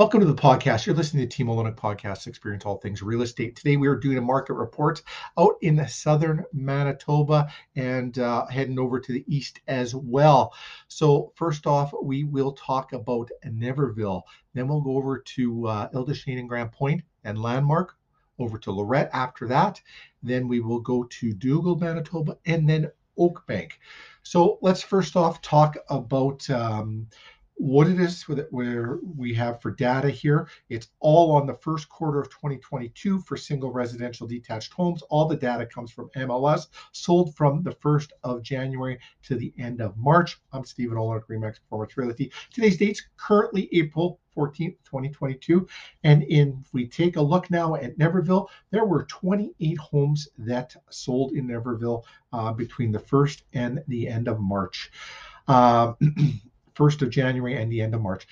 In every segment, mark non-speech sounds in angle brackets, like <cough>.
Welcome to the podcast. You're listening to Team Olyniuk Podcast, Experience All Things Real Estate. Today we are doing a market report out in the southern Manitoba and uh, heading over to the east as well. So first off, we will talk about Niverville. Then we'll go over to uh, and Grand and Landmark, over to Lorette after that. Then we will go to Dugald, Manitoba, and then Oakbank. So let's first off talk about um, what it is where we have for data here. It's all on the first quarter of 2022 for single residential detached homes. All the data comes from MLS, sold from the 1st of January to the end of March. I'm Stephen Olyniuk, Remax Performance Realty. Today's date's currently April 14th, 2022. And in, if we take a look now at Niverville, there were 28 homes that sold in Niverville uh, between the 1st and the end of March. Uh, <clears throat> 1st of January and the end of March.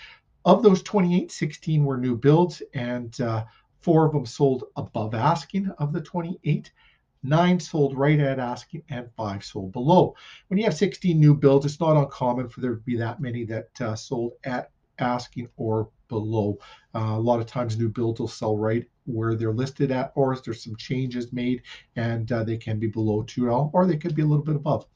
Of those 28, 16 were new builds, and uh, four of them sold above asking of the 28. Nine sold right at asking, and five sold below. When you have 16 new builds, it's not uncommon for there to be that many that uh, sold at asking or below. Uh, a lot of times, new builds will sell right where they're listed at, or if there's some changes made and uh, they can be below 2L, or they could be a little bit above.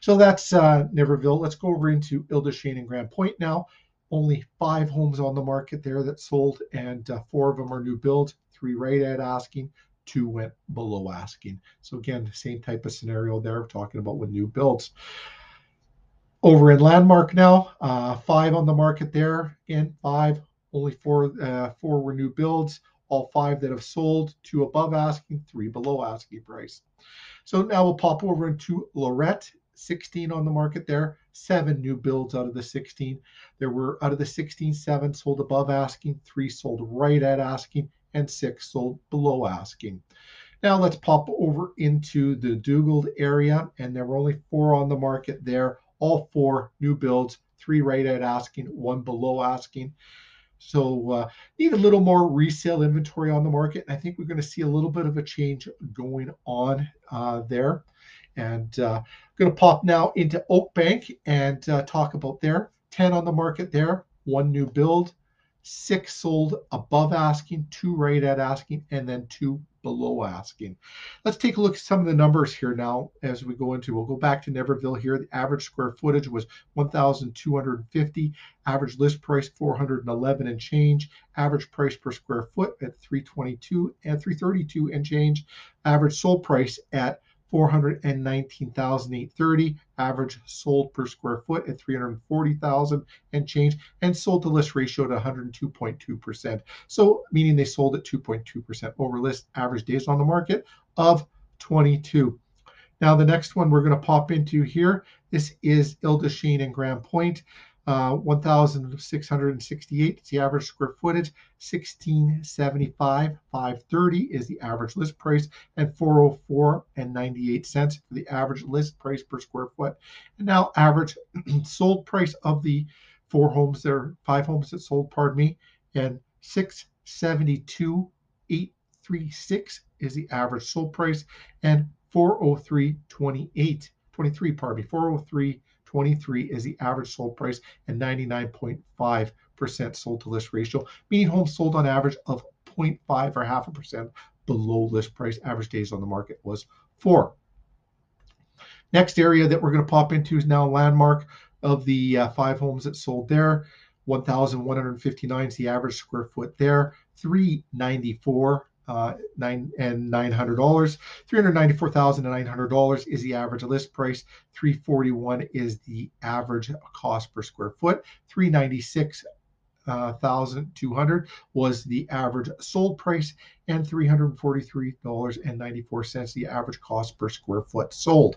So that's uh. Let's go over into Ile-des-Chênes and Grande Pointe now. Only five homes on the market there that sold, and uh, four of them are new builds, three right at asking, two went below asking. So again, same type of scenario there, talking about with new builds. Over in Landmark now, uh, five on the market there. In five, only four uh, four were new builds all five that have sold, two above asking, three below asking price. So now we'll pop over into Lorette, 16 on the market there, seven new builds out of the 16. There were out of the 16, seven sold above asking, three sold right at asking, and six sold below asking. Now let's pop over into the Dugald area, and there were only four on the market there, all four new builds, three right at asking, one below asking. So uh, need a little more resale inventory on the market. I think we're going to see a little bit of a change going on uh, there. And uh, I'm going to pop now into Oakbank and uh, talk about there. 10 on the market there, one new build, six sold above asking, two right at asking, and then two below asking. Let's take a look at some of the numbers here now as we go into. We'll go back to Niverville here. The average square footage was 1,250. Average list price 411 and change. Average price per square foot at 322 and 332 and change. Average sold price at 419,830 average sold per square foot at 340,000 and change and sold to list ratio at 102.2%. So meaning they sold at 2.2% over list average days on the market of 22. Now the next one we're going to pop into here, this is Ile-des-Chênes and Grande Pointe uh, 1,668 is the average square footage. 1675, 530 is the average list price, and 404 and 98 cents for the average list price per square foot. And now average <clears throat> sold price of the four homes there, five homes that sold, pardon me, and 672, 836 is the average sold price, and 403, 28, 23, pardon me, 403. 23 is the average sold price and 99.5% sold to list ratio, meaning homes sold on average of 0.5 or half a percent below list price. Average days on the market was four. Next area that we're going to pop into is now landmark of the uh, five homes that sold there. 1,159 is the average square foot there. 394 uh, nine and nine hundred dollars. Three hundred ninety-four thousand and nine hundred dollars is the average list price. Three forty-one is the average cost per square foot. Three ninety-six uh, thousand two hundred was the average sold price, and three hundred forty-three dollars and ninety-four cents the average cost per square foot sold.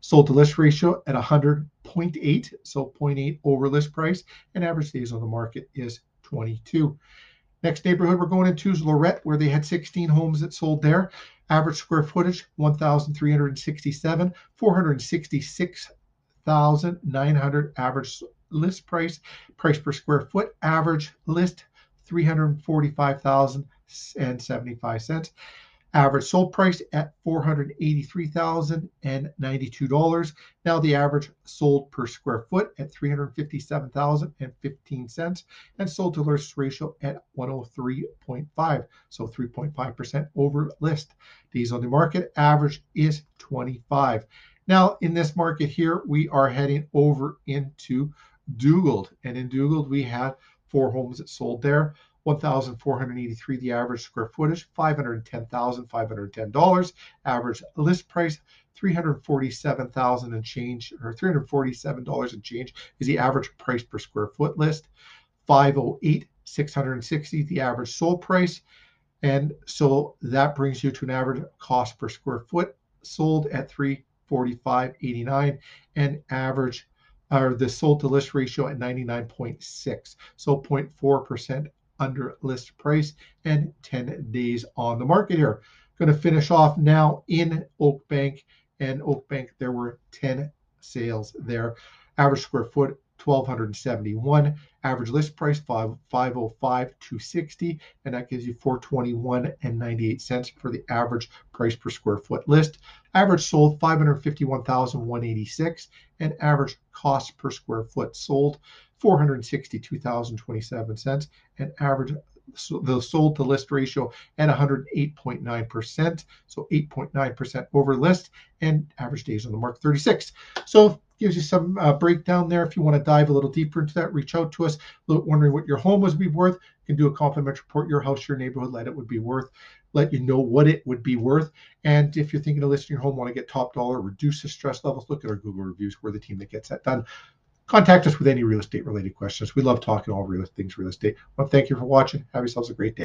Sold to list ratio at 100.8, so 0.8 over list price, and average days on the market is 22. Next neighborhood we're going into is Lorette, where they had 16 homes that sold there. Average square footage 1,367, 466,900 average list price. Price per square foot average list 345,075 cents. Average sold price at $483,092. Now the average sold per square foot at 357,015 cents and sold to list ratio at 103.5, so 3.5% over list. Days on the market average is 25. Now in this market here, we are heading over into Dugald, and in Dugald we had four homes that sold there. 1,483 the average square footage, $510,510. Average list price, 347,000 and change, or $347 and change is the average price per square foot list. 508, 660 the average sold price. And so that brings you to an average cost per square foot sold at 345.89 and average or the sold to list ratio at 99.6 so 0.4% under list price and 10 days on the market here. Going to finish off now in Oakbank. And Oakbank, there were 10 sales there. Average square foot 1271 average list price 5 505 260 and that gives you 421 and 98 cents for the average price per square foot list. Average sold 551186 and average cost per square foot sold 462,027 cents and average the sold to list ratio at 108.9%. So 8.9% over list and average days on the market 36. So gives you some uh, breakdown there. If you want to dive a little deeper into that, reach out to us. Wondering what your home was be worth, you can do a complimentary report, your house, your neighborhood, let it would be worth, let you know what it would be worth. And if you're thinking of listing your home, want to get top dollar, reduce the stress levels, look at our Google reviews. We're the team that gets that done contact us with any real estate related questions. We love talking all real things real estate. Well, thank you for watching. Have yourselves a great day.